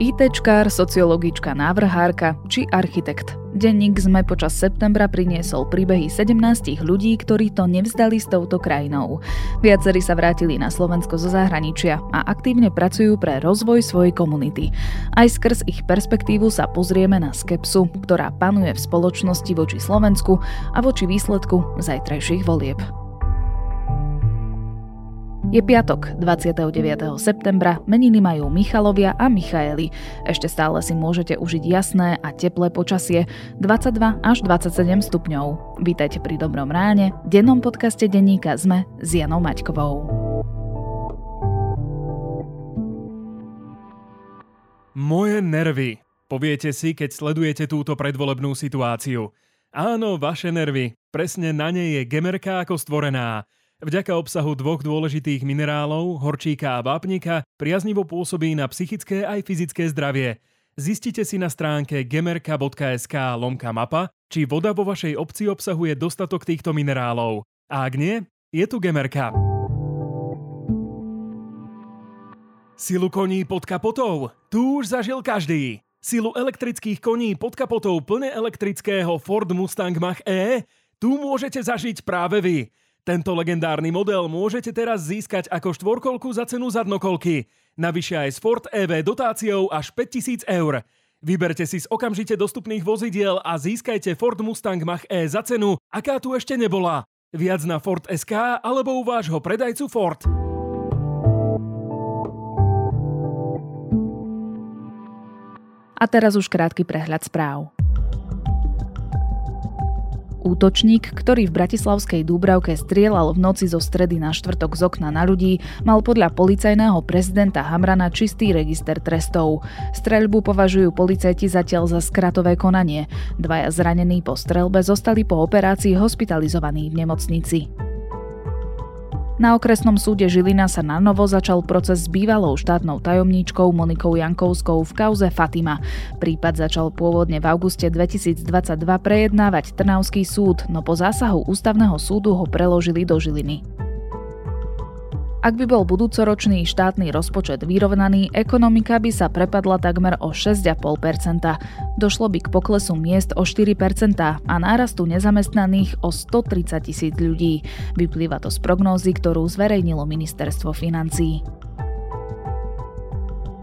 ITčkár, sociologička, návrhárka či architekt. Denník sme počas septembra priniesol príbehy 17 ľudí, ktorí to nevzdali s touto krajinou. Viacerí sa vrátili na Slovensko zo zahraničia a aktívne pracujú pre rozvoj svojej komunity. Aj skrz ich perspektívu sa pozrieme na skepsu, ktorá panuje v spoločnosti voči Slovensku a voči výsledku zajtrajších volieb. Je piatok, 29. septembra, meniny majú Michalovia a Michaeli. Ešte stále si môžete užiť jasné a teplé počasie 22 až 27 stupňov. Vítajte pri Dobrom ráne, dennom podcaste denníka ZME s Janou Maťkovou. Moje nervy. Poviete si, keď sledujete túto predvolebnú situáciu. Áno, vaše nervy. Presne na nej je Gemerka ako stvorená. Vďaka obsahu dvoch dôležitých minerálov, horčíka a vápnika, priaznivo pôsobí na psychické aj fyzické zdravie. Zistite si na stránke gemerka.sk lomka mapa, či voda vo vašej obci obsahuje dostatok týchto minerálov. A ak nie, je tu Gemerka. Silu koní pod kapotou? Tu už zažil každý. Silu elektrických koní pod kapotou plne elektrického Ford Mustang Mach-E? Tu môžete zažiť práve vy. Tento legendárny model môžete teraz získať ako štvorkolku za cenu zadnokolky. Navyše aj s Ford EV dotáciou až 5000 eur. Vyberte si z okamžite dostupných vozidiel a získajte Ford Mustang Mach-E za cenu, aká tu ešte nebola. Viac na Ford SK alebo u vášho predajcu Ford. A teraz už krátky prehľad správ. Útočník, ktorý v bratislavskej Dúbravke strieľal v noci zo stredy na štvrtok z okna na ľudí, mal podľa policajného prezidenta Hamrana čistý register trestov. Streľbu považujú policajti zatiaľ za skratové konanie. Dvaja zranení po strelbe zostali po operácii hospitalizovaní v nemocnici. Na okresnom súde Žilina sa na novo začal proces s bývalou štátnou tajomníčkou Monikou Jankovskou v kauze Fatima. Prípad začal pôvodne v auguste 2022 prejednávať Trnavský súd, no po zásahu ústavného súdu ho preložili do Žiliny. Ak by bol budúcoročný štátny rozpočet vyrovnaný, ekonomika by sa prepadla takmer o 6,5%. Došlo by k poklesu miest o 4% a nárastu nezamestnaných o 130 tisíc ľudí. Vyplýva to z prognózy, ktorú zverejnilo ministerstvo financií.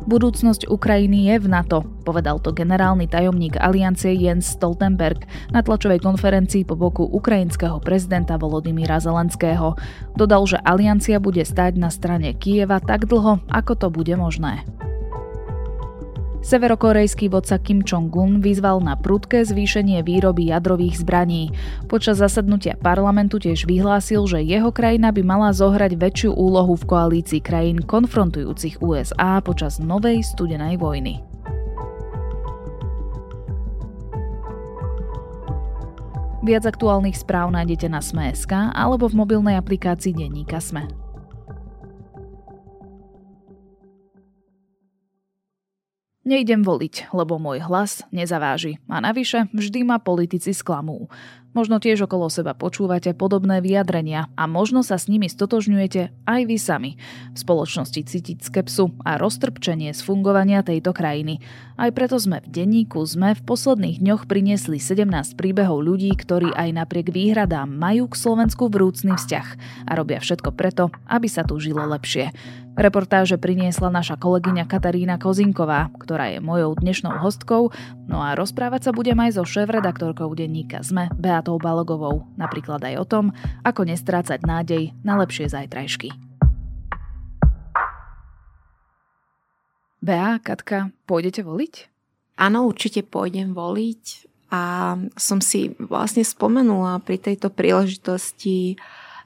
Budúcnosť Ukrajiny je v NATO, povedal to generálny tajomník aliancie Jens Stoltenberg na tlačovej konferencii po boku ukrajinského prezidenta Volodymyra Zelenského. Dodal, že aliancia bude stáť na strane Kieva tak dlho, ako to bude možné. Severokorejský vodca Kim Jong-un vyzval na prudké zvýšenie výroby jadrových zbraní. Počas zasadnutia parlamentu tiež vyhlásil, že jeho krajina by mala zohrať väčšiu úlohu v koalícii krajín konfrontujúcich USA počas novej studenej vojny. Viac aktuálnych správ nájdete na Sme.sk alebo v mobilnej aplikácii Denníka Sme. Nejdem voliť, lebo môj hlas nezaváži. A navyše vždy ma politici sklamú. Možno tiež okolo seba počúvate podobné vyjadrenia a možno sa s nimi stotožňujete aj vy sami. V spoločnosti cítiť skepsu a roztrpčenie z fungovania tejto krajiny. Aj preto sme v denníku sme v posledných dňoch priniesli 17 príbehov ľudí, ktorí aj napriek výhradám majú k Slovensku vrúcný vzťah a robia všetko preto, aby sa tu žilo lepšie. Reportáže priniesla naša kolegyňa Katarína Kozinková, ktorá je mojou dnešnou hostkou, no a rozprávať sa budem aj so šéf-redaktorkou denníka ZME Beatou Balogovou, napríklad aj o tom, ako nestrácať nádej na lepšie zajtrajšky. Bea, Katka, pôjdete voliť? Áno, určite pôjdem voliť a som si vlastne spomenula pri tejto príležitosti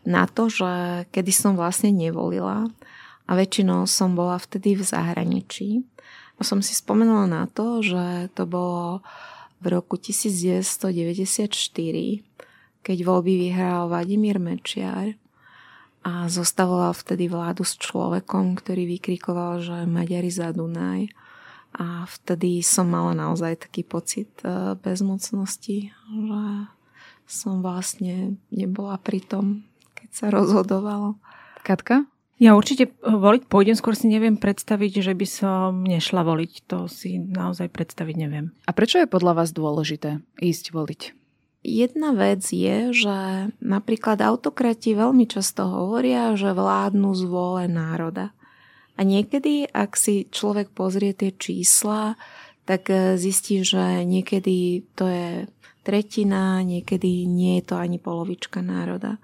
na to, že kedy som vlastne nevolila a väčšinou som bola vtedy v zahraničí. A som si spomenula na to, že to bolo v roku 1994, keď voľby vyhral Vladimír Mečiar a zostavoval vtedy vládu s človekom, ktorý vykrikoval, že Maďari za Dunaj. A vtedy som mala naozaj taký pocit e, bezmocnosti, že som vlastne nebola pri tom, keď sa rozhodovalo. Katka? Ja určite voliť pôjdem, skôr si neviem predstaviť, že by som nešla voliť. To si naozaj predstaviť neviem. A prečo je podľa vás dôležité ísť voliť? Jedna vec je, že napríklad autokrati veľmi často hovoria, že vládnu z vôle národa. A niekedy, ak si človek pozrie tie čísla, tak zistí, že niekedy to je tretina, niekedy nie je to ani polovička národa.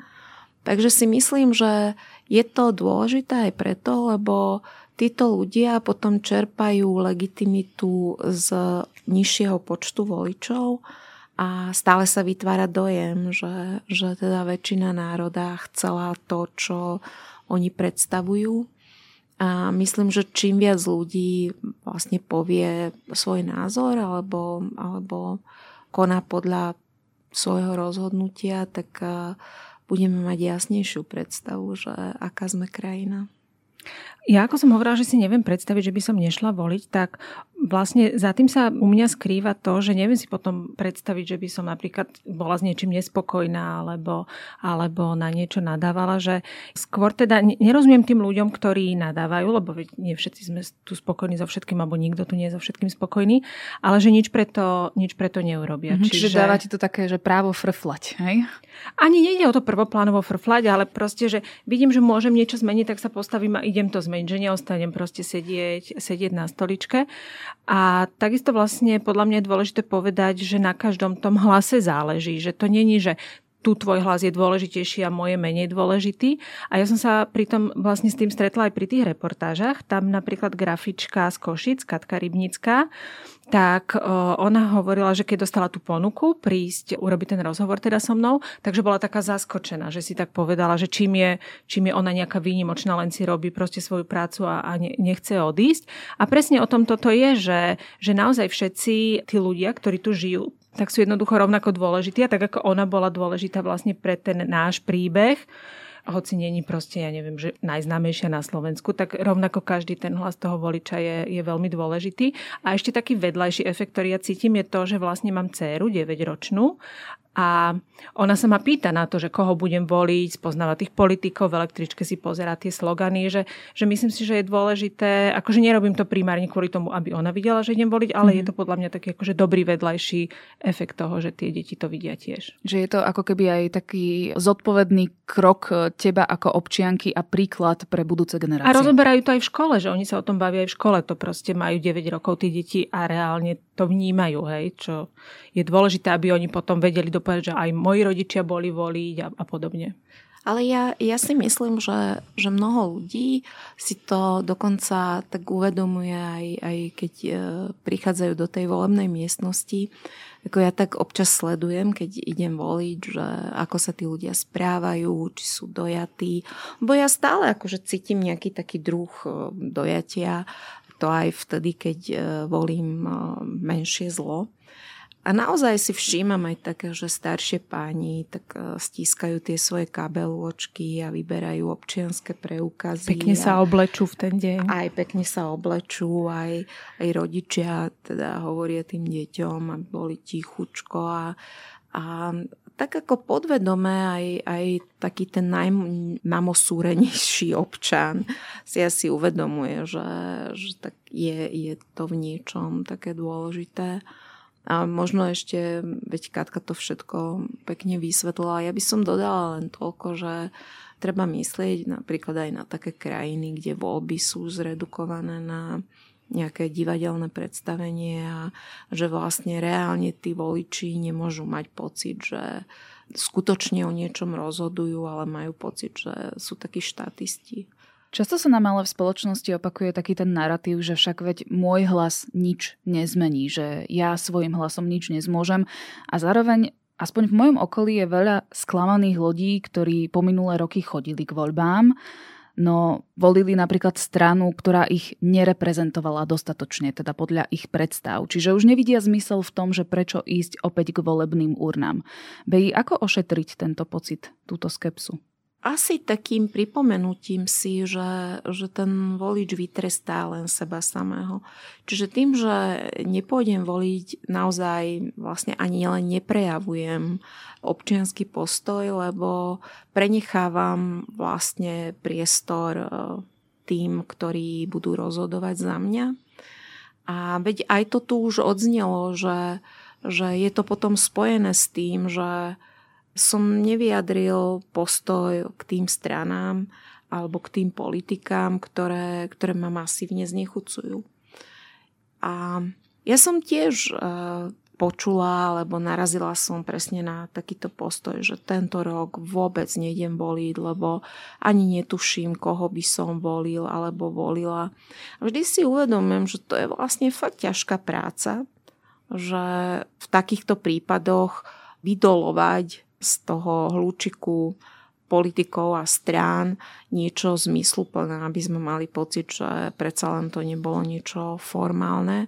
Takže si myslím, že je to dôležité aj preto, lebo títo ľudia potom čerpajú legitimitu z nižšieho počtu voličov a stále sa vytvára dojem, že, že teda väčšina národa chcela to, čo oni predstavujú. A myslím, že čím viac ľudí vlastne povie svoj názor alebo, alebo koná podľa svojho rozhodnutia, tak budeme mať jasnejšiu predstavu, že aká sme krajina. Ja ako som hovorila, že si neviem predstaviť, že by som nešla voliť, tak vlastne za tým sa u mňa skrýva to, že neviem si potom predstaviť, že by som napríklad bola s niečím nespokojná alebo, alebo na niečo nadávala, že skôr teda nerozumiem tým ľuďom, ktorí nadávajú, lebo nie všetci sme tu spokojní so všetkým, alebo nikto tu nie je so všetkým spokojný, ale že nič preto, nič preto neurobia. Mm-hmm, čiže, čiže dávate to také, že právo frflať, hej? Ani nejde o to prvoplánovo frflať, ale proste, že vidím, že môžem niečo zmeniť, tak sa postavím a idem to zmeniť zmeniť, že neostanem proste sedieť, sedieť na stoličke. A takisto vlastne podľa mňa je dôležité povedať, že na každom tom hlase záleží, že to není, že tu tvoj hlas je dôležitejší a moje menej dôležitý. A ja som sa pritom vlastne s tým stretla aj pri tých reportážach. Tam napríklad grafička z Košic, Katka Rybnická, tak ona hovorila, že keď dostala tú ponuku prísť urobiť ten rozhovor teda so mnou, takže bola taká zaskočená, že si tak povedala, že čím je, čím je ona nejaká výnimočná, len si robí proste svoju prácu a, a nechce odísť. A presne o tom toto je, že, že naozaj všetci tí ľudia, ktorí tu žijú, tak sú jednoducho rovnako dôležití a tak ako ona bola dôležitá vlastne pre ten náš príbeh, hoci není proste, ja neviem, že najznámejšia na Slovensku, tak rovnako každý ten hlas toho voliča je, je veľmi dôležitý. A ešte taký vedľajší efekt, ktorý ja cítim, je to, že vlastne mám dceru 9-ročnú a ona sa ma pýta na to, že koho budem voliť, spoznáva tých politikov, v električke si pozerá tie slogany, že, že myslím si, že je dôležité, akože nerobím to primárne kvôli tomu, aby ona videla, že idem voliť, ale mm. je to podľa mňa taký akože dobrý vedľajší efekt toho, že tie deti to vidia tiež. Že je to ako keby aj taký zodpovedný krok teba ako občianky a príklad pre budúce generácie. A rozoberajú to aj v škole, že oni sa o tom bavia aj v škole, to proste majú 9 rokov tí deti a reálne to vnímajú, hej, čo je dôležité, aby oni potom vedeli do povedať, že aj moji rodičia boli voliť a, a podobne. Ale ja, ja si myslím, že, že mnoho ľudí si to dokonca tak uvedomuje aj, aj keď e, prichádzajú do tej volebnej miestnosti. Ako ja tak občas sledujem, keď idem voliť, že ako sa tí ľudia správajú, či sú dojatí. Bo ja stále akože cítim nejaký taký druh e, dojatia. To aj vtedy, keď e, volím menšie zlo. A naozaj si všímam aj také, že staršie páni tak e, stískajú tie svoje kabelôčky a vyberajú občianské preukazy. Pekne sa oblečú v ten deň. Aj pekne sa oblečú, aj, aj rodičia teda hovoria tým deťom, aby boli tichučko a, a tak ako podvedome aj, aj taký ten najnamosúrenejší občan si asi uvedomuje, že, že tak je, je to v niečom také dôležité. A možno ešte, veď Katka to všetko pekne vysvetlila, ja by som dodala len toľko, že treba myslieť napríklad aj na také krajiny, kde voľby sú zredukované na nejaké divadelné predstavenie a že vlastne reálne tí voliči nemôžu mať pocit, že skutočne o niečom rozhodujú, ale majú pocit, že sú takí štatisti. Často sa nám ale v spoločnosti opakuje taký ten narratív, že však veď môj hlas nič nezmení, že ja svojim hlasom nič nezmôžem a zároveň aspoň v mojom okolí je veľa sklamaných ľudí, ktorí po minulé roky chodili k voľbám, no volili napríklad stranu, ktorá ich nereprezentovala dostatočne, teda podľa ich predstav. Čiže už nevidia zmysel v tom, že prečo ísť opäť k volebným urnám. Bej, ako ošetriť tento pocit, túto skepsu? Asi takým pripomenutím si, že, že ten volič vytrestá len seba samého. Čiže tým, že nepôjdem voliť, naozaj vlastne ani len neprejavujem občianský postoj, lebo prenechávam vlastne priestor e, tým, ktorí budú rozhodovať za mňa. A veď aj to tu už odznelo, že, že je to potom spojené s tým, že som nevyjadril postoj k tým stranám alebo k tým politikám, ktoré, ktoré ma masívne znechucujú. A ja som tiež e, počula, alebo narazila som presne na takýto postoj, že tento rok vôbec nejdem voliť, lebo ani netuším, koho by som volil alebo volila. Vždy si uvedomujem, že to je vlastne fakt ťažká práca, že v takýchto prípadoch vydolovať z toho hľúčiku politikov a strán niečo zmysluplné, aby sme mali pocit, že predsa len to nebolo niečo formálne.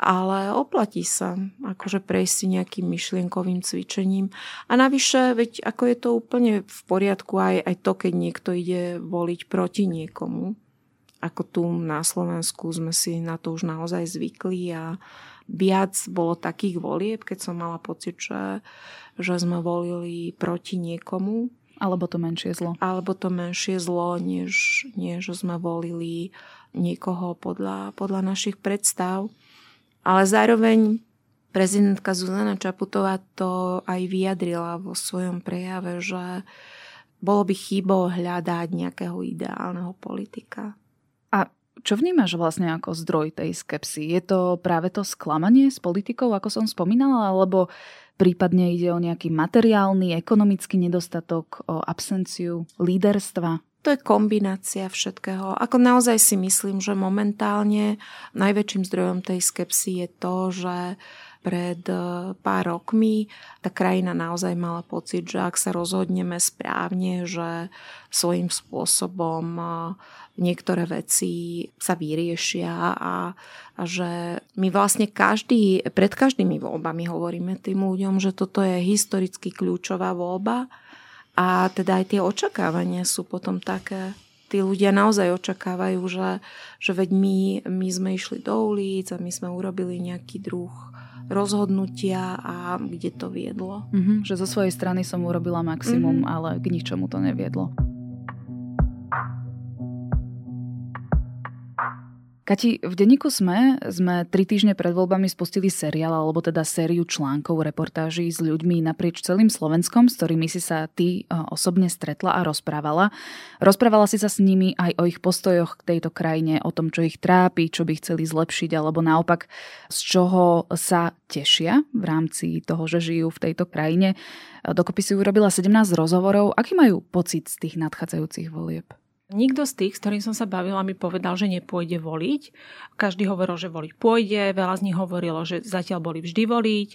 Ale oplatí sa akože prejsť si nejakým myšlienkovým cvičením. A navyše, veď ako je to úplne v poriadku aj, aj to, keď niekto ide voliť proti niekomu. Ako tu na Slovensku sme si na to už naozaj zvykli a viac bolo takých volieb, keď som mala pocit, že, že sme volili proti niekomu. Alebo to menšie zlo. Alebo to menšie zlo, než, než sme volili niekoho podľa, podľa našich predstav. Ale zároveň prezidentka Zuzana Čaputová to aj vyjadrila vo svojom prejave, že bolo by chybou hľadať nejakého ideálneho politika. A čo vnímaš vlastne ako zdroj tej skepsy? Je to práve to sklamanie s politikou, ako som spomínala, alebo prípadne ide o nejaký materiálny, ekonomický nedostatok, o absenciu líderstva? To je kombinácia všetkého. Ako naozaj si myslím, že momentálne najväčším zdrojom tej skepsy je to, že pred e, pár rokmi. Tá krajina naozaj mala pocit, že ak sa rozhodneme správne, že svojím spôsobom e, niektoré veci sa vyriešia a, a že my vlastne každý, pred každými voľbami hovoríme tým ľuďom, že toto je historicky kľúčová voľba a teda aj tie očakávania sú potom také, tí ľudia naozaj očakávajú, že, že veď my, my sme išli do ulic a my sme urobili nejaký druh rozhodnutia a kde to viedlo. Mm-hmm, že zo svojej strany som urobila maximum, mm-hmm. ale k ničomu to neviedlo. Kati, v denníku SME sme tri týždne pred voľbami spustili seriál, alebo teda sériu článkov, reportáží s ľuďmi naprieč celým Slovenskom, s ktorými si sa ty e, osobne stretla a rozprávala. Rozprávala si sa s nimi aj o ich postojoch k tejto krajine, o tom, čo ich trápi, čo by chceli zlepšiť, alebo naopak z čoho sa tešia v rámci toho, že žijú v tejto krajine. E, dokopy si urobila 17 rozhovorov. Aký majú pocit z tých nadchádzajúcich volieb? Nikto z tých, s ktorým som sa bavila, mi povedal, že nepôjde voliť. Každý hovoril, že voliť pôjde, veľa z nich hovorilo, že zatiaľ boli vždy voliť.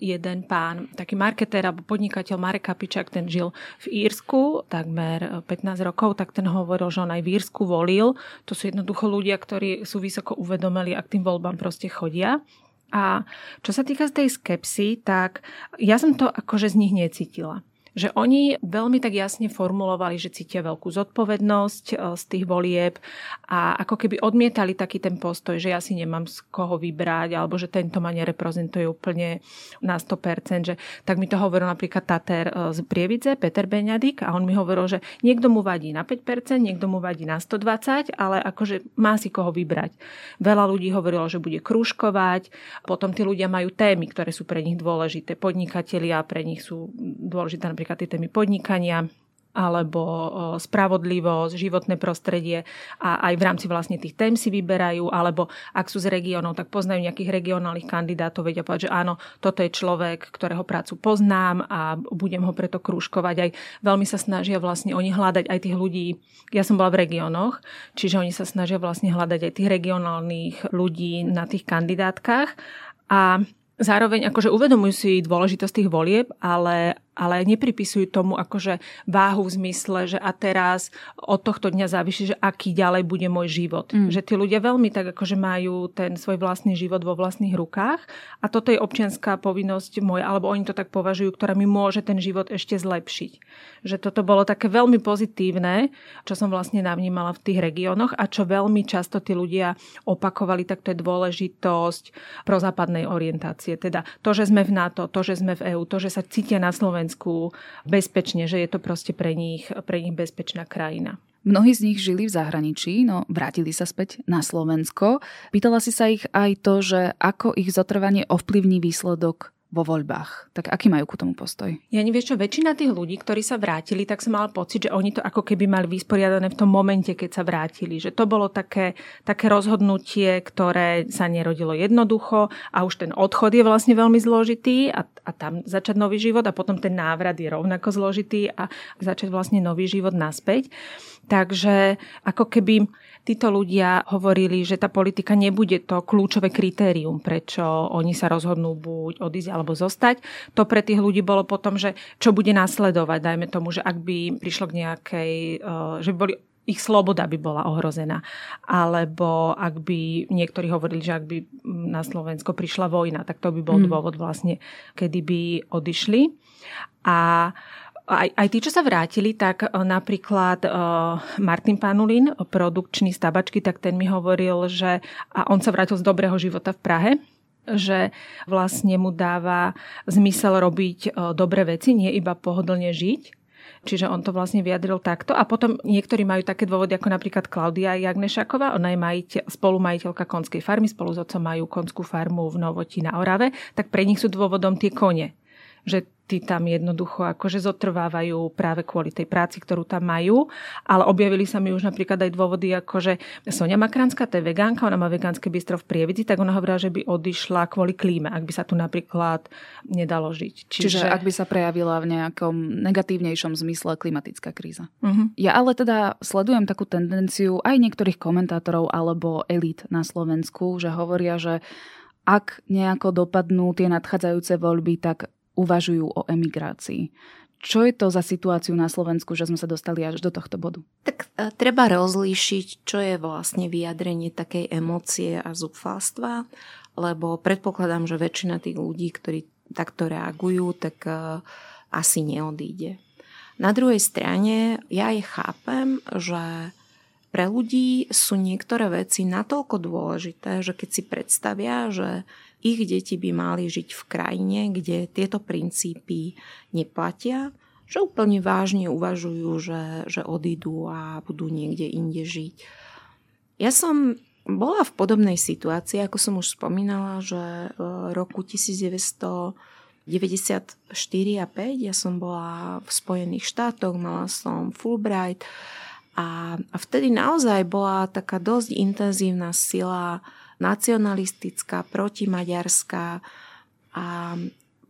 Jeden pán, taký marketér alebo podnikateľ Marek Kapičak, ten žil v Írsku takmer 15 rokov, tak ten hovoril, že on aj v Írsku volil. To sú jednoducho ľudia, ktorí sú vysoko uvedomeli a k tým voľbám proste chodia. A čo sa týka tej skepsy, tak ja som to akože z nich necítila že oni veľmi tak jasne formulovali, že cítia veľkú zodpovednosť e, z tých volieb a ako keby odmietali taký ten postoj, že ja si nemám z koho vybrať alebo že tento ma nereprezentuje úplne na 100%. Že, tak mi to hovoril napríklad Tater e, z Prievidze, Peter Beňadik a on mi hovoril, že niekto mu vadí na 5%, niekto mu vadí na 120, ale akože má si koho vybrať. Veľa ľudí hovorilo, že bude krúžkovať, potom tí ľudia majú témy, ktoré sú pre nich dôležité. Podnikatelia pre nich sú dôležité napríklad tie témy podnikania, alebo spravodlivosť, životné prostredie a aj v rámci vlastne tých tém si vyberajú, alebo ak sú z regiónov, tak poznajú nejakých regionálnych kandidátov, vedia povedať, že áno, toto je človek, ktorého prácu poznám a budem ho preto krúžkovať. Aj veľmi sa snažia vlastne oni hľadať aj tých ľudí, ja som bola v regiónoch, čiže oni sa snažia vlastne hľadať aj tých regionálnych ľudí na tých kandidátkach a Zároveň akože uvedomujú si dôležitosť tých volieb, ale ale nepripisujú tomu akože váhu v zmysle, že a teraz od tohto dňa závisí, že aký ďalej bude môj život. Mm. Že tí ľudia veľmi tak akože majú ten svoj vlastný život vo vlastných rukách a toto je občianská povinnosť moja, alebo oni to tak považujú, ktorá mi môže ten život ešte zlepšiť. Že toto bolo také veľmi pozitívne, čo som vlastne navnímala v tých regiónoch a čo veľmi často tí ľudia opakovali, tak to je dôležitosť prozápadnej orientácie. Teda to, že sme v NATO, to, že sme v EÚ, to, že sa cítia na Slovensku bezpečne, že je to proste pre nich, pre nich bezpečná krajina. Mnohí z nich žili v zahraničí, no vrátili sa späť na Slovensko. Pýtala si sa ich aj to, že ako ich zotrvanie ovplyvní výsledok vo voľbách. Tak aký majú ku tomu postoj? Ja neviem, čo väčšina tých ľudí, ktorí sa vrátili, tak som mala pocit, že oni to ako keby mali vysporiadané v tom momente, keď sa vrátili. Že to bolo také, také rozhodnutie, ktoré sa nerodilo jednoducho a už ten odchod je vlastne veľmi zložitý a, a tam začať nový život a potom ten návrat je rovnako zložitý a začať vlastne nový život naspäť. Takže ako keby títo ľudia hovorili, že tá politika nebude to kľúčové kritérium, prečo oni sa rozhodnú buď odísť alebo zostať. To pre tých ľudí bolo potom, že čo bude následovať, dajme tomu, že ak by prišlo k nejakej, eh, že by boli ich sloboda by bola ohrozená. Alebo ak by niektorí hovorili, že ak by na Slovensko prišla vojna, tak to by bol mm. dôvod vlastne, kedy by odišli. A aj, aj tí, čo sa vrátili, tak e, napríklad uh, Martin Panulin, produkčný stabačky, tak ten mi hovoril, že a on sa vrátil z dobrého života v Prahe, že vlastne mu dáva zmysel robiť uh, dobré veci, nie iba pohodlne žiť. Čiže on to vlastne vyjadril takto. A potom niektorí majú také dôvody, ako napríklad Klaudia Jagnešaková. Ona je majiteľ, spolumajiteľka konskej farmy, spolu s otcom majú konskú farmu v Novoti na Orave. Tak pre nich sú dôvodom tie kone že tí tam jednoducho akože zotrvávajú práve kvôli tej práci, ktorú tam majú. Ale objavili sa mi už napríklad aj dôvody, ako že Sonia Makránska, to je vegánka, ona má vegánske bistro v Prievidzi, tak ona hovorila, že by odišla kvôli klíme, ak by sa tu napríklad nedalo žiť. Čiže, Čiže ak by sa prejavila v nejakom negatívnejšom zmysle klimatická kríza. Uh-huh. Ja ale teda sledujem takú tendenciu aj niektorých komentátorov alebo elít na Slovensku, že hovoria, že ak nejako dopadnú tie nadchádzajúce voľby, tak uvažujú o emigrácii. Čo je to za situáciu na Slovensku, že sme sa dostali až do tohto bodu? Tak e, treba rozlíšiť, čo je vlastne vyjadrenie takej emócie a zúfalstva, lebo predpokladám, že väčšina tých ľudí, ktorí takto reagujú, tak e, asi neodíde. Na druhej strane ja aj chápem, že pre ľudí sú niektoré veci natoľko dôležité, že keď si predstavia, že ich deti by mali žiť v krajine, kde tieto princípy neplatia, že úplne vážne uvažujú, že, že odídu a budú niekde inde žiť. Ja som bola v podobnej situácii, ako som už spomínala, že v roku 1994 a 5 ja som bola v Spojených štátoch, mala som Fulbright a, a vtedy naozaj bola taká dosť intenzívna sila nacionalistická, protimaďarská a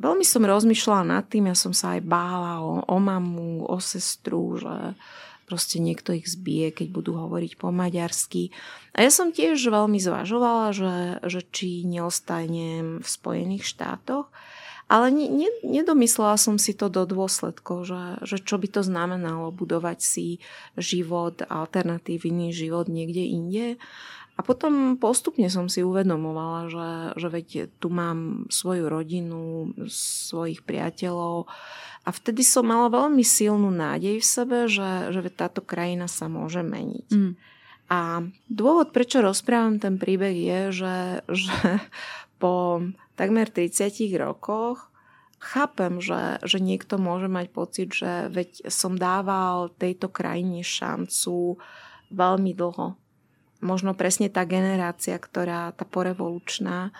veľmi som rozmýšľala nad tým, ja som sa aj bála o, o mamu, o sestru, že proste niekto ich zbije, keď budú hovoriť po maďarsky. A ja som tiež veľmi zvažovala, že, že či neostanem v Spojených štátoch, ale ne, ne, nedomyslela som si to do dôsledkov, že, že čo by to znamenalo budovať si život, alternatívny život niekde inde. A potom postupne som si uvedomovala, že, že veď tu mám svoju rodinu, svojich priateľov a vtedy som mala veľmi silnú nádej v sebe, že, že táto krajina sa môže meniť. Mm. A dôvod, prečo rozprávam ten príbeh je, že, že po takmer 30 rokoch chápem, že, že niekto môže mať pocit, že veď som dával tejto krajine šancu veľmi dlho možno presne tá generácia, ktorá tá porevolučná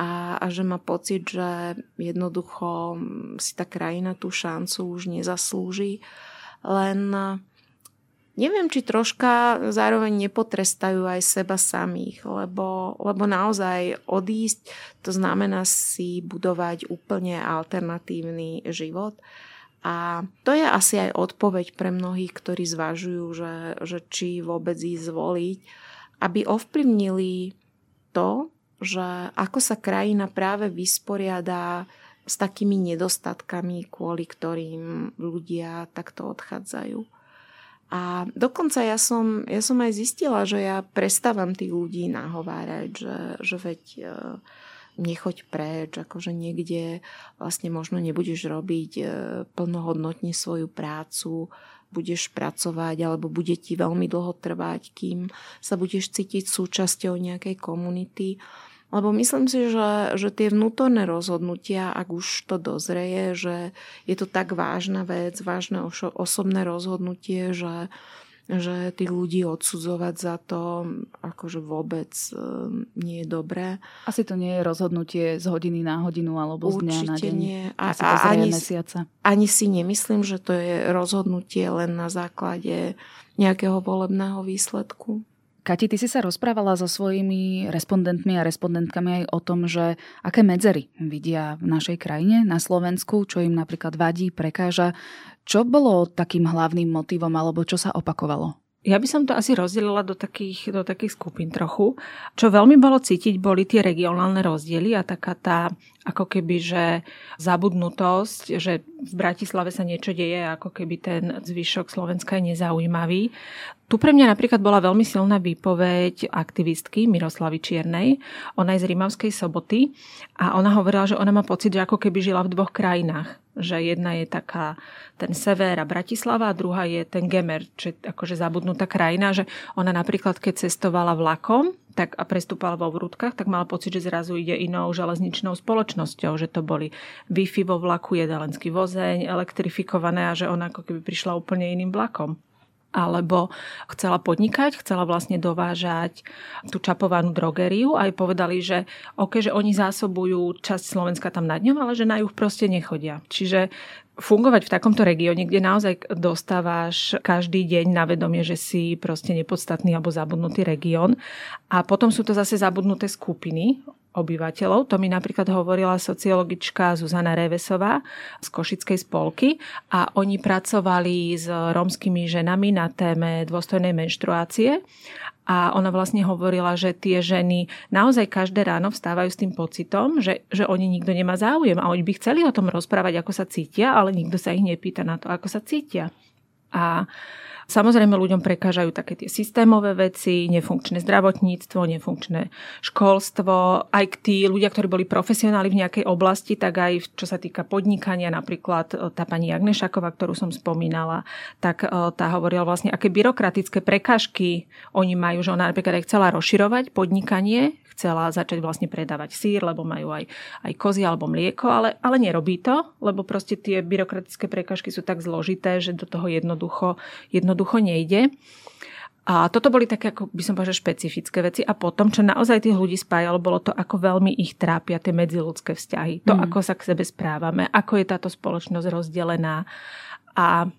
a, a že má pocit, že jednoducho si tá krajina tú šancu už nezaslúži. Len neviem, či troška zároveň nepotrestajú aj seba samých, lebo, lebo naozaj odísť, to znamená si budovať úplne alternatívny život. A to je asi aj odpoveď pre mnohých, ktorí zvažujú, že, že či vôbec ísť zvoliť aby ovplyvnili to, že ako sa krajina práve vysporiada s takými nedostatkami, kvôli ktorým ľudia takto odchádzajú. A dokonca ja som, ja som aj zistila, že ja prestávam tých ľudí nahovárať, že, že veď e, nechoď preč, akože niekde vlastne možno nebudeš robiť e, plnohodnotne svoju prácu, budeš pracovať alebo bude ti veľmi dlho trvať, kým sa budeš cítiť súčasťou nejakej komunity. Lebo myslím si, že, že tie vnútorné rozhodnutia, ak už to dozreje, že je to tak vážna vec, vážne osobné rozhodnutie, že, že tých ľudí odsudzovať za to akože vôbec um, nie je dobré. Asi to nie je rozhodnutie z hodiny na hodinu alebo z dňa na deň. nie. A, a ani, ani si nemyslím, že to je rozhodnutie len na základe nejakého volebného výsledku. Kati, ty si sa rozprávala so svojimi respondentmi a respondentkami aj o tom, že aké medzery vidia v našej krajine, na Slovensku, čo im napríklad vadí, prekáža. Čo bolo takým hlavným motivom alebo čo sa opakovalo? Ja by som to asi rozdelila do takých, do takých skupín trochu. Čo veľmi bolo cítiť, boli tie regionálne rozdiely a taká tá ako keby, že zabudnutosť, že v Bratislave sa niečo deje, ako keby ten zvyšok Slovenska je nezaujímavý. Tu pre mňa napríklad bola veľmi silná výpoveď aktivistky Miroslavy Čiernej. Ona je z Rímavskej soboty a ona hovorila, že ona má pocit, že ako keby žila v dvoch krajinách že jedna je taká ten sever a Bratislava a druhá je ten Gemer, je akože zabudnutá krajina, že ona napríklad keď cestovala vlakom tak a prestúpala vo vrútkach, tak mala pocit, že zrazu ide inou železničnou spoločnosťou, že to boli Wi-Fi vo vlaku, jedalenský vozeň, elektrifikované a že ona ako keby prišla úplne iným vlakom alebo chcela podnikať, chcela vlastne dovážať tú čapovanú drogeriu a aj povedali, že ok, že oni zásobujú časť Slovenska tam nad ňou, ale že na juh proste nechodia. Čiže fungovať v takomto regióne, kde naozaj dostávaš každý deň na vedomie, že si proste nepodstatný alebo zabudnutý región. A potom sú to zase zabudnuté skupiny obyvateľov. To mi napríklad hovorila sociologička Zuzana Revesová z Košickej spolky a oni pracovali s rómskymi ženami na téme dôstojnej menštruácie a ona vlastne hovorila, že tie ženy naozaj každé ráno vstávajú s tým pocitom, že, že oni nikto nemá záujem a oni by chceli o tom rozprávať, ako sa cítia, ale nikto sa ich nepýta na to, ako sa cítia. A Samozrejme ľuďom prekážajú také tie systémové veci, nefunkčné zdravotníctvo, nefunkčné školstvo. Aj tí ľudia, ktorí boli profesionáli v nejakej oblasti, tak aj čo sa týka podnikania, napríklad e, tá pani Jagnešaková, ktorú som spomínala, tak e, tá hovorila vlastne, aké byrokratické prekážky oni majú, že ona napríklad aj chcela rozširovať podnikanie, chcela začať vlastne predávať sír, lebo majú aj, aj kozy alebo mlieko, ale, ale nerobí to, lebo proste tie byrokratické prekažky sú tak zložité, že do toho jednoducho, jednoducho nejde. A toto boli také, ako by som povedala, špecifické veci. A potom, čo naozaj tých ľudí spájalo, bolo to, ako veľmi ich trápia tie medziludské vzťahy. To, mm. ako sa k sebe správame, ako je táto spoločnosť rozdelená. A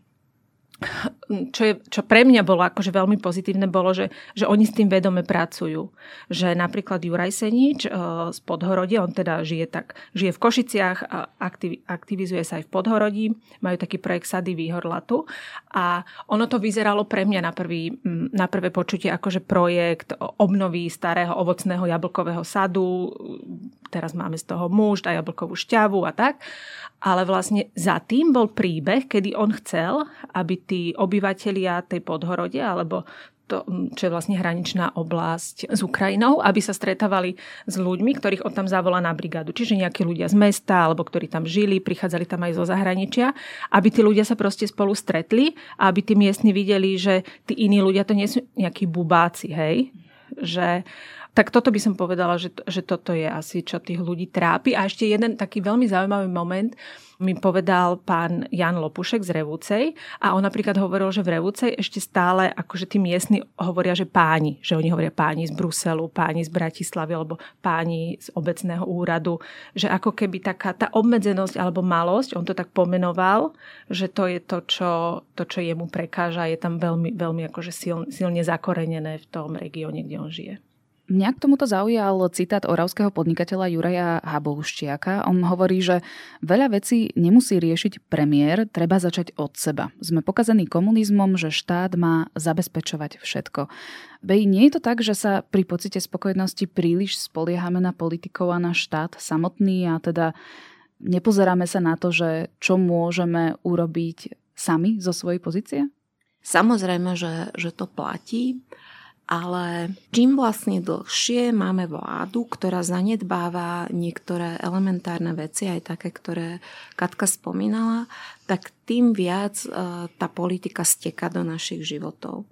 čo, je, čo pre mňa bolo akože veľmi pozitívne, bolo, že, že oni s tým vedome pracujú. Že napríklad Juraj Senič uh, z Podhorodie, on teda žije tak, žije v Košiciach aktiv, aktivizuje sa aj v Podhorodí, majú taký projekt Sady Výhorlatu a ono to vyzeralo pre mňa na, prvý, na prvé počutie akože projekt obnovy starého ovocného jablkového sadu, teraz máme z toho muž a jablkovú šťavu a tak ale vlastne za tým bol príbeh, kedy on chcel, aby tí obyvatelia tej podhorode alebo to, čo je vlastne hraničná oblasť s Ukrajinou, aby sa stretávali s ľuďmi, ktorých on tam zavolá na brigádu. Čiže nejakí ľudia z mesta, alebo ktorí tam žili, prichádzali tam aj zo zahraničia, aby tí ľudia sa proste spolu stretli a aby tí miestni videli, že tí iní ľudia to nie sú nejakí bubáci, hej? Že tak toto by som povedala, že, že toto je asi, čo tých ľudí trápi. A ešte jeden taký veľmi zaujímavý moment mi povedal pán Jan Lopušek z Revúcej a on napríklad hovoril, že v Revúcej ešte stále akože tí miestni hovoria, že páni, že oni hovoria páni z Bruselu, páni z Bratislavy alebo páni z obecného úradu, že ako keby taká tá obmedzenosť alebo malosť, on to tak pomenoval, že to je to, čo, to, čo jemu prekáža, je tam veľmi, veľmi akože silne, silne zakorenené v tom regióne, kde on žije. Mňa k tomuto zaujal citát oravského podnikateľa Juraja Haboluščiaka. On hovorí, že veľa vecí nemusí riešiť premiér, treba začať od seba. Sme pokazení komunizmom, že štát má zabezpečovať všetko. Bej, nie je to tak, že sa pri pocite spokojnosti príliš spoliehame na politikov a na štát samotný a teda nepozeráme sa na to, že čo môžeme urobiť sami zo svojej pozície? Samozrejme, že, že to platí, ale čím vlastne dlhšie máme vládu, ktorá zanedbáva niektoré elementárne veci, aj také, ktoré Katka spomínala, tak tým viac e, tá politika steka do našich životov.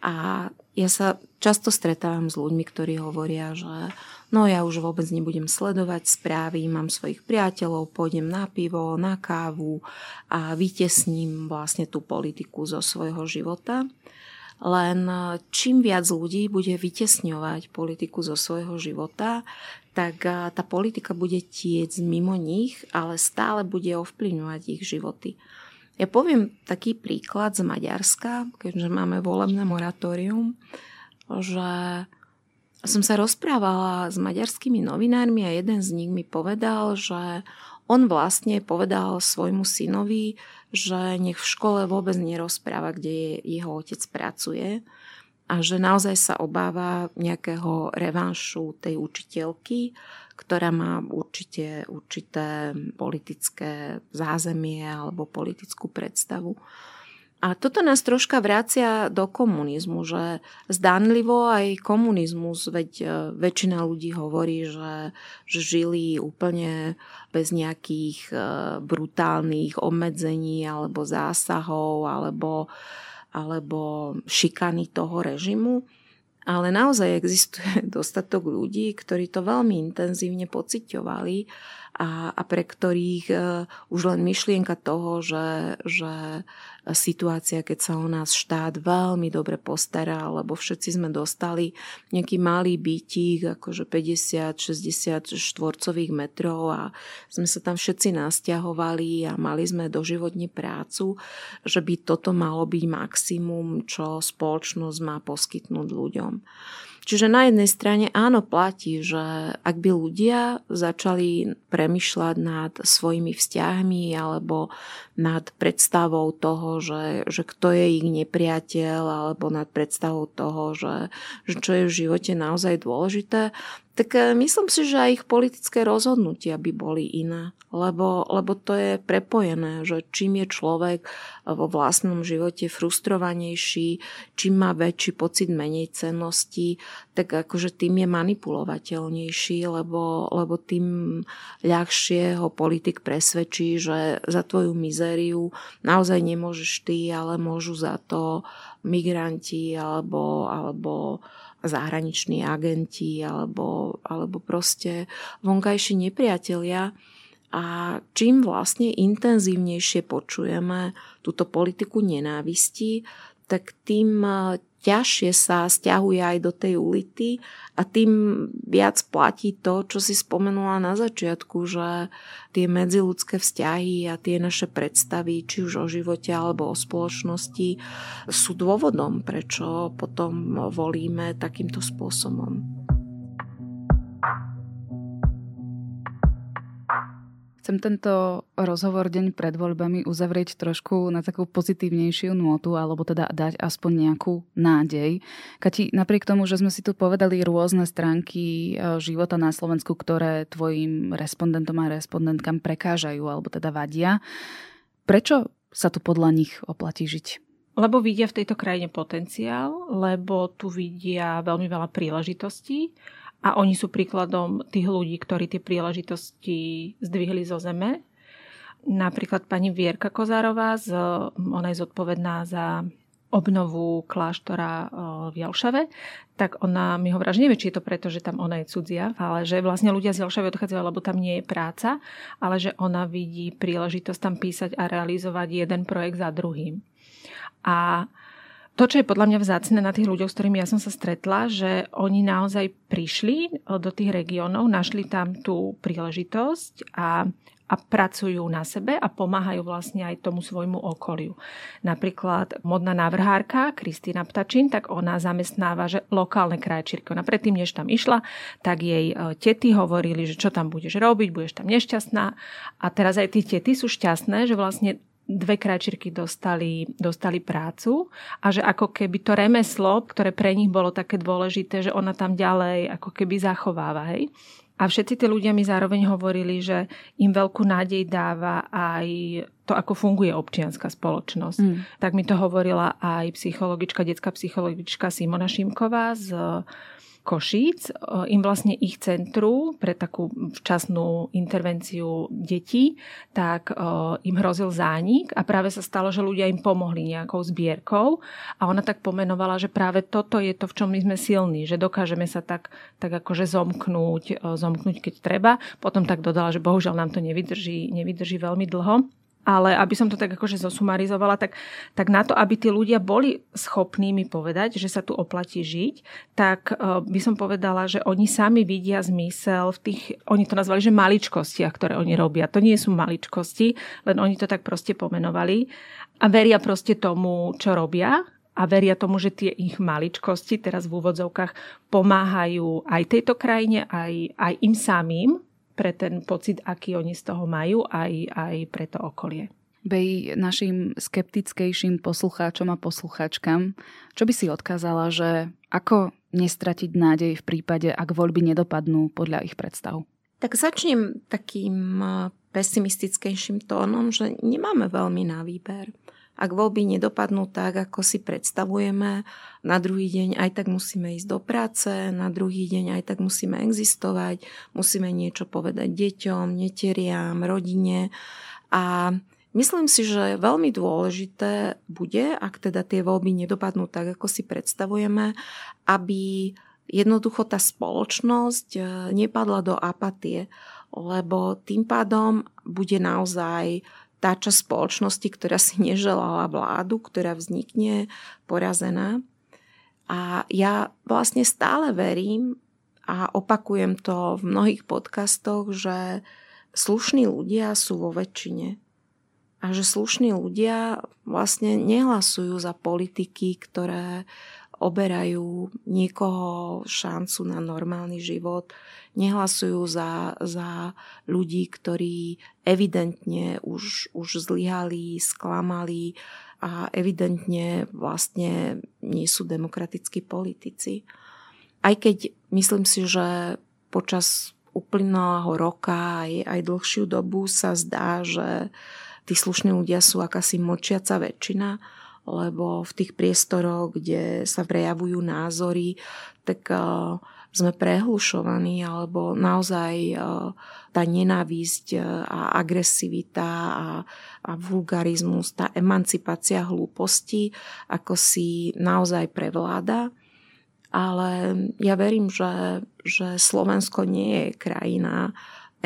A ja sa často stretávam s ľuďmi, ktorí hovoria, že no ja už vôbec nebudem sledovať správy, mám svojich priateľov, pôjdem na pivo, na kávu a vytesním vlastne tú politiku zo svojho života. Len čím viac ľudí bude vytesňovať politiku zo svojho života, tak tá politika bude tiec mimo nich, ale stále bude ovplyvňovať ich životy. Ja poviem taký príklad z Maďarska, keďže máme volebné moratórium, že som sa rozprávala s maďarskými novinármi a jeden z nich mi povedal, že on vlastne povedal svojmu synovi, že nech v škole vôbec nerozpráva, kde jeho otec pracuje a že naozaj sa obáva nejakého revanšu tej učiteľky, ktorá má určite určité politické zázemie alebo politickú predstavu. A toto nás troška vracia do komunizmu, že zdánlivo aj komunizmus, veď e, väčšina ľudí hovorí, že, že žili úplne bez nejakých e, brutálnych obmedzení alebo zásahov alebo, alebo šikany toho režimu. Ale naozaj existuje dostatok ľudí, ktorí to veľmi intenzívne pociťovali a, a pre ktorých uh, už len myšlienka toho, že, že situácia, keď sa o nás štát veľmi dobre postará, lebo všetci sme dostali nejaký malý bytík, akože 50-60 štvorcových metrov a sme sa tam všetci nasťahovali a mali sme doživotne prácu, že by toto malo byť maximum, čo spoločnosť má poskytnúť ľuďom. Čiže na jednej strane áno platí, že ak by ľudia začali premyšľať nad svojimi vzťahmi alebo nad predstavou toho, že, že kto je ich nepriateľ alebo nad predstavou toho, že, že čo je v živote naozaj dôležité, tak e, myslím si, že aj ich politické rozhodnutia by boli iné. Lebo, lebo to je prepojené, že čím je človek vo vlastnom živote frustrovanejší, čím má väčší pocit menej cennosti, tak akože tým je manipulovateľnejší, lebo, lebo tým ľahšie ho politik presvedčí, že za tvoju mizériu naozaj nemôžeš ty, ale môžu za to migranti alebo, alebo zahraniční agenti alebo, alebo proste vonkajší nepriatelia. A čím vlastne intenzívnejšie počujeme túto politiku nenávisti, tak tým ťažšie sa stiahuje aj do tej ulity a tým viac platí to, čo si spomenula na začiatku, že tie medziludské vzťahy a tie naše predstavy, či už o živote alebo o spoločnosti, sú dôvodom, prečo potom volíme takýmto spôsobom. Chcem tento rozhovor deň pred voľbami uzavrieť trošku na takú pozitívnejšiu nôtu, alebo teda dať aspoň nejakú nádej. Kati, napriek tomu, že sme si tu povedali rôzne stránky e, života na Slovensku, ktoré tvojim respondentom a respondentkám prekážajú, alebo teda vadia, prečo sa tu podľa nich oplatí žiť? Lebo vidia v tejto krajine potenciál, lebo tu vidia veľmi veľa príležitostí a oni sú príkladom tých ľudí, ktorí tie príležitosti zdvihli zo zeme. Napríklad pani Vierka Kozárová, z, ona je zodpovedná za obnovu kláštora v Jelšave, tak ona mi hovorila, že nevie, či je to preto, že tam ona je cudzia, ale že vlastne ľudia z Jelšavy odchádzajú, lebo tam nie je práca, ale že ona vidí príležitosť tam písať a realizovať jeden projekt za druhým. A to, čo je podľa mňa vzácne na tých ľuďoch, s ktorými ja som sa stretla, že oni naozaj prišli e, do tých regiónov, našli tam tú príležitosť a, a pracujú na sebe a pomáhajú vlastne aj tomu svojmu okoliu. Napríklad modná návrhárka Kristýna Ptačín, tak ona zamestnáva že lokálne krajčírky. Ona predtým, než tam išla, tak jej e, tety hovorili, že čo tam budeš robiť, budeš tam nešťastná. A teraz aj tie tety sú šťastné, že vlastne dve krajčírky dostali, dostali prácu a že ako keby to remeslo, ktoré pre nich bolo také dôležité, že ona tam ďalej ako keby zachováva. Hej? A všetci tí ľudia mi zároveň hovorili, že im veľkú nádej dáva aj to, ako funguje občianská spoločnosť. Mm. Tak mi to hovorila aj psychologička, detská psychologička Simona Šimková z Košíc. Im vlastne ich centru pre takú včasnú intervenciu detí, tak im hrozil zánik a práve sa stalo, že ľudia im pomohli nejakou zbierkou a ona tak pomenovala, že práve toto je to, v čom my sme silní, že dokážeme sa tak, tak akože zomknúť, zomknúť, keď treba. Potom tak dodala, že bohužiaľ nám to nevydrží, nevydrží veľmi dlho ale aby som to tak akože zosumarizovala, tak, tak na to, aby tí ľudia boli schopní mi povedať, že sa tu oplatí žiť, tak uh, by som povedala, že oni sami vidia zmysel v tých, oni to nazvali, že maličkostiach, ktoré oni robia. To nie sú maličkosti, len oni to tak proste pomenovali a veria proste tomu, čo robia a veria tomu, že tie ich maličkosti teraz v úvodzovkách pomáhajú aj tejto krajine, aj, aj im samým, pre ten pocit, aký oni z toho majú, aj, aj pre to okolie. Bej našim skeptickejším poslucháčom a poslucháčkam, čo by si odkázala, že ako nestratiť nádej v prípade, ak voľby nedopadnú podľa ich predstav? Tak začnem takým pesimistickejším tónom, že nemáme veľmi na výber. Ak voľby nedopadnú tak, ako si predstavujeme, na druhý deň aj tak musíme ísť do práce, na druhý deň aj tak musíme existovať, musíme niečo povedať deťom, neteriam, rodine. A Myslím si, že veľmi dôležité bude, ak teda tie voľby nedopadnú tak, ako si predstavujeme, aby jednoducho tá spoločnosť e, nepadla do apatie, lebo tým pádom bude naozaj tá časť spoločnosti, ktorá si neželala vládu, ktorá vznikne porazená. A ja vlastne stále verím a opakujem to v mnohých podcastoch, že slušní ľudia sú vo väčšine. A že slušní ľudia vlastne nehlasujú za politiky, ktoré oberajú niekoho šancu na normálny život, nehlasujú za, za ľudí, ktorí evidentne už, už zlyhali, sklamali a evidentne vlastne nie sú demokratickí politici. Aj keď myslím si, že počas uplynulého roka aj, aj dlhšiu dobu sa zdá, že tí slušní ľudia sú akási močiaca väčšina, lebo v tých priestoroch, kde sa prejavujú názory, tak uh, sme prehlušovaní, alebo naozaj e, tá nenávisť e, a agresivita a, a vulgarizmus, tá emancipácia hlúposti, ako si naozaj prevláda. Ale ja verím, že, že Slovensko nie je krajina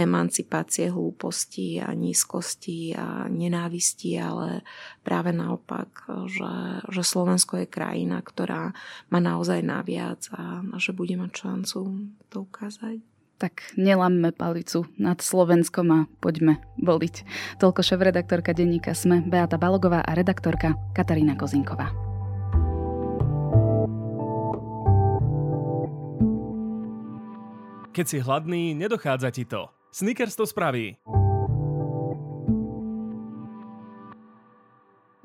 emancipácie hlúposti a nízkosti a nenávisti, ale práve naopak, že, že Slovensko je krajina, ktorá má naozaj naviac a, a že bude mať šancu to ukázať. Tak nelamme palicu nad Slovenskom a poďme voliť. Toľko šéf-redaktorka denníka Sme Beata Balogová a redaktorka Katarína Kozinková. Keď si hladný, nedochádza ti to. Snickers to spraví.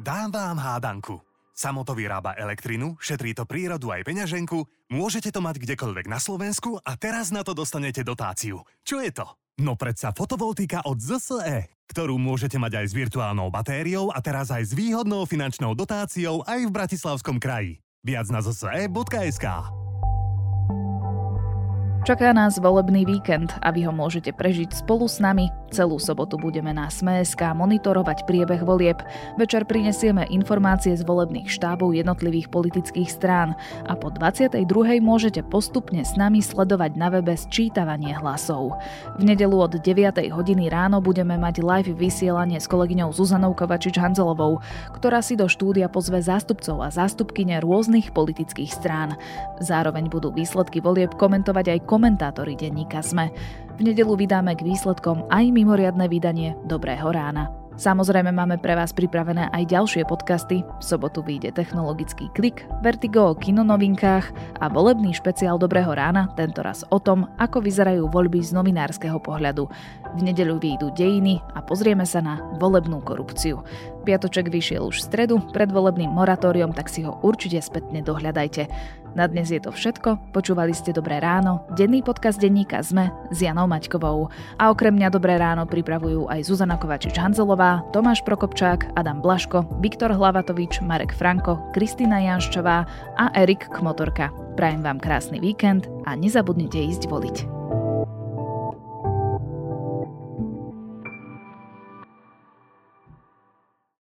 Dám vám hádanku. Samo to vyrába elektrinu, šetrí to prírodu aj peňaženku, môžete to mať kdekoľvek na Slovensku a teraz na to dostanete dotáciu. Čo je to? No predsa fotovoltika od ZSE, ktorú môžete mať aj s virtuálnou batériou a teraz aj s výhodnou finančnou dotáciou aj v Bratislavskom kraji. Viac na zse.sk. Čaká nás volebný víkend a vy ho môžete prežiť spolu s nami. Celú sobotu budeme na SMSK monitorovať priebeh volieb. Večer prinesieme informácie z volebných štábov jednotlivých politických strán a po 22. môžete postupne s nami sledovať na webe sčítavanie hlasov. V nedelu od 9. hodiny ráno budeme mať live vysielanie s kolegyňou Zuzanou Kovačič-Hanzelovou, ktorá si do štúdia pozve zástupcov a zástupkyne rôznych politických strán. Zároveň budú výsledky volieb komentovať aj komentátori denníka SME. V nedelu vydáme k výsledkom aj mimoriadne vydanie Dobrého rána. Samozrejme máme pre vás pripravené aj ďalšie podcasty. V sobotu vyjde technologický klik, Vertigo o kinonovinkách a volebný špeciál Dobrého rána, tentoraz o tom, ako vyzerajú voľby z novinárskeho pohľadu. V nedeľu vyjdú dejiny a pozrieme sa na volebnú korupciu. Piatoček vyšiel už v stredu pred volebným moratóriom, tak si ho určite spätne dohľadajte. Na dnes je to všetko. Počúvali ste Dobré ráno, denný podcast denníka ZME s Janou Maťkovou. A okrem mňa Dobré ráno pripravujú aj Zuzana Kovačič-Hanzelová, Tomáš Prokopčák, Adam Blaško, Viktor Hlavatovič, Marek Franko, Kristýna Janščová a Erik Kmotorka. Prajem vám krásny víkend a nezabudnite ísť voliť.